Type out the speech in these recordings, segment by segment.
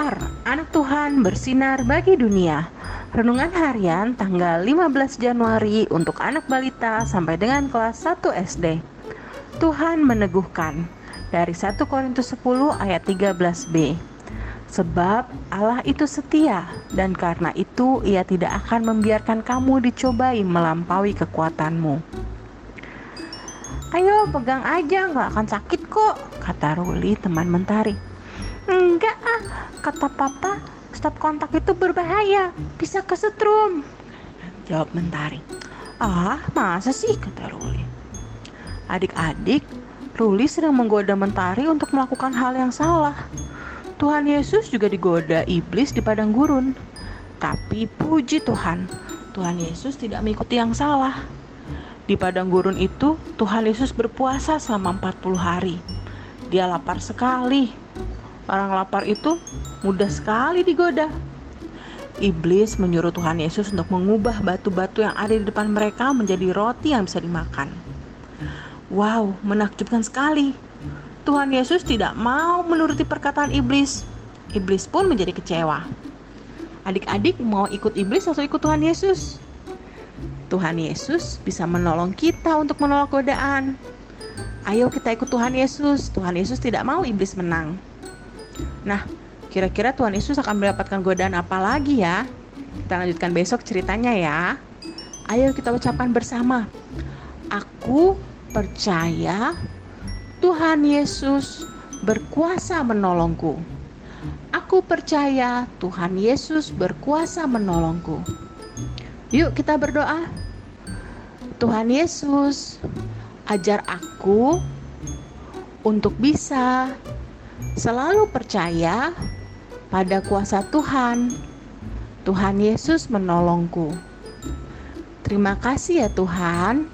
Benar, anak Tuhan bersinar bagi dunia. Renungan harian tanggal 15 Januari untuk anak balita sampai dengan kelas 1 SD. Tuhan meneguhkan dari 1 Korintus 10 ayat 13b. Sebab Allah itu setia dan karena itu ia tidak akan membiarkan kamu dicobai melampaui kekuatanmu. Ayo pegang aja nggak akan sakit kok, kata Ruli teman mentari. Enggak ah, kata papa, stop kontak itu berbahaya, bisa kesetrum. Jawab Mentari. Ah, masa sih, kata Ruli. Adik-adik, Ruli sedang menggoda Mentari untuk melakukan hal yang salah. Tuhan Yesus juga digoda iblis di padang gurun. Tapi puji Tuhan, Tuhan Yesus tidak mengikuti yang salah. Di padang gurun itu, Tuhan Yesus berpuasa selama 40 hari. Dia lapar sekali, Orang lapar itu mudah sekali digoda. Iblis menyuruh Tuhan Yesus untuk mengubah batu-batu yang ada di depan mereka menjadi roti yang bisa dimakan. Wow, menakjubkan sekali. Tuhan Yesus tidak mau menuruti perkataan iblis. Iblis pun menjadi kecewa. Adik-adik mau ikut iblis atau ikut Tuhan Yesus? Tuhan Yesus bisa menolong kita untuk menolak godaan. Ayo kita ikut Tuhan Yesus. Tuhan Yesus tidak mau iblis menang. Nah, kira-kira Tuhan Yesus akan mendapatkan godaan apa lagi ya? Kita lanjutkan besok ceritanya ya. Ayo kita ucapkan bersama. Aku percaya Tuhan Yesus berkuasa menolongku. Aku percaya Tuhan Yesus berkuasa menolongku. Yuk kita berdoa. Tuhan Yesus, ajar aku untuk bisa selalu percaya pada kuasa Tuhan. Tuhan Yesus menolongku. Terima kasih ya Tuhan.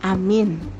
Amin.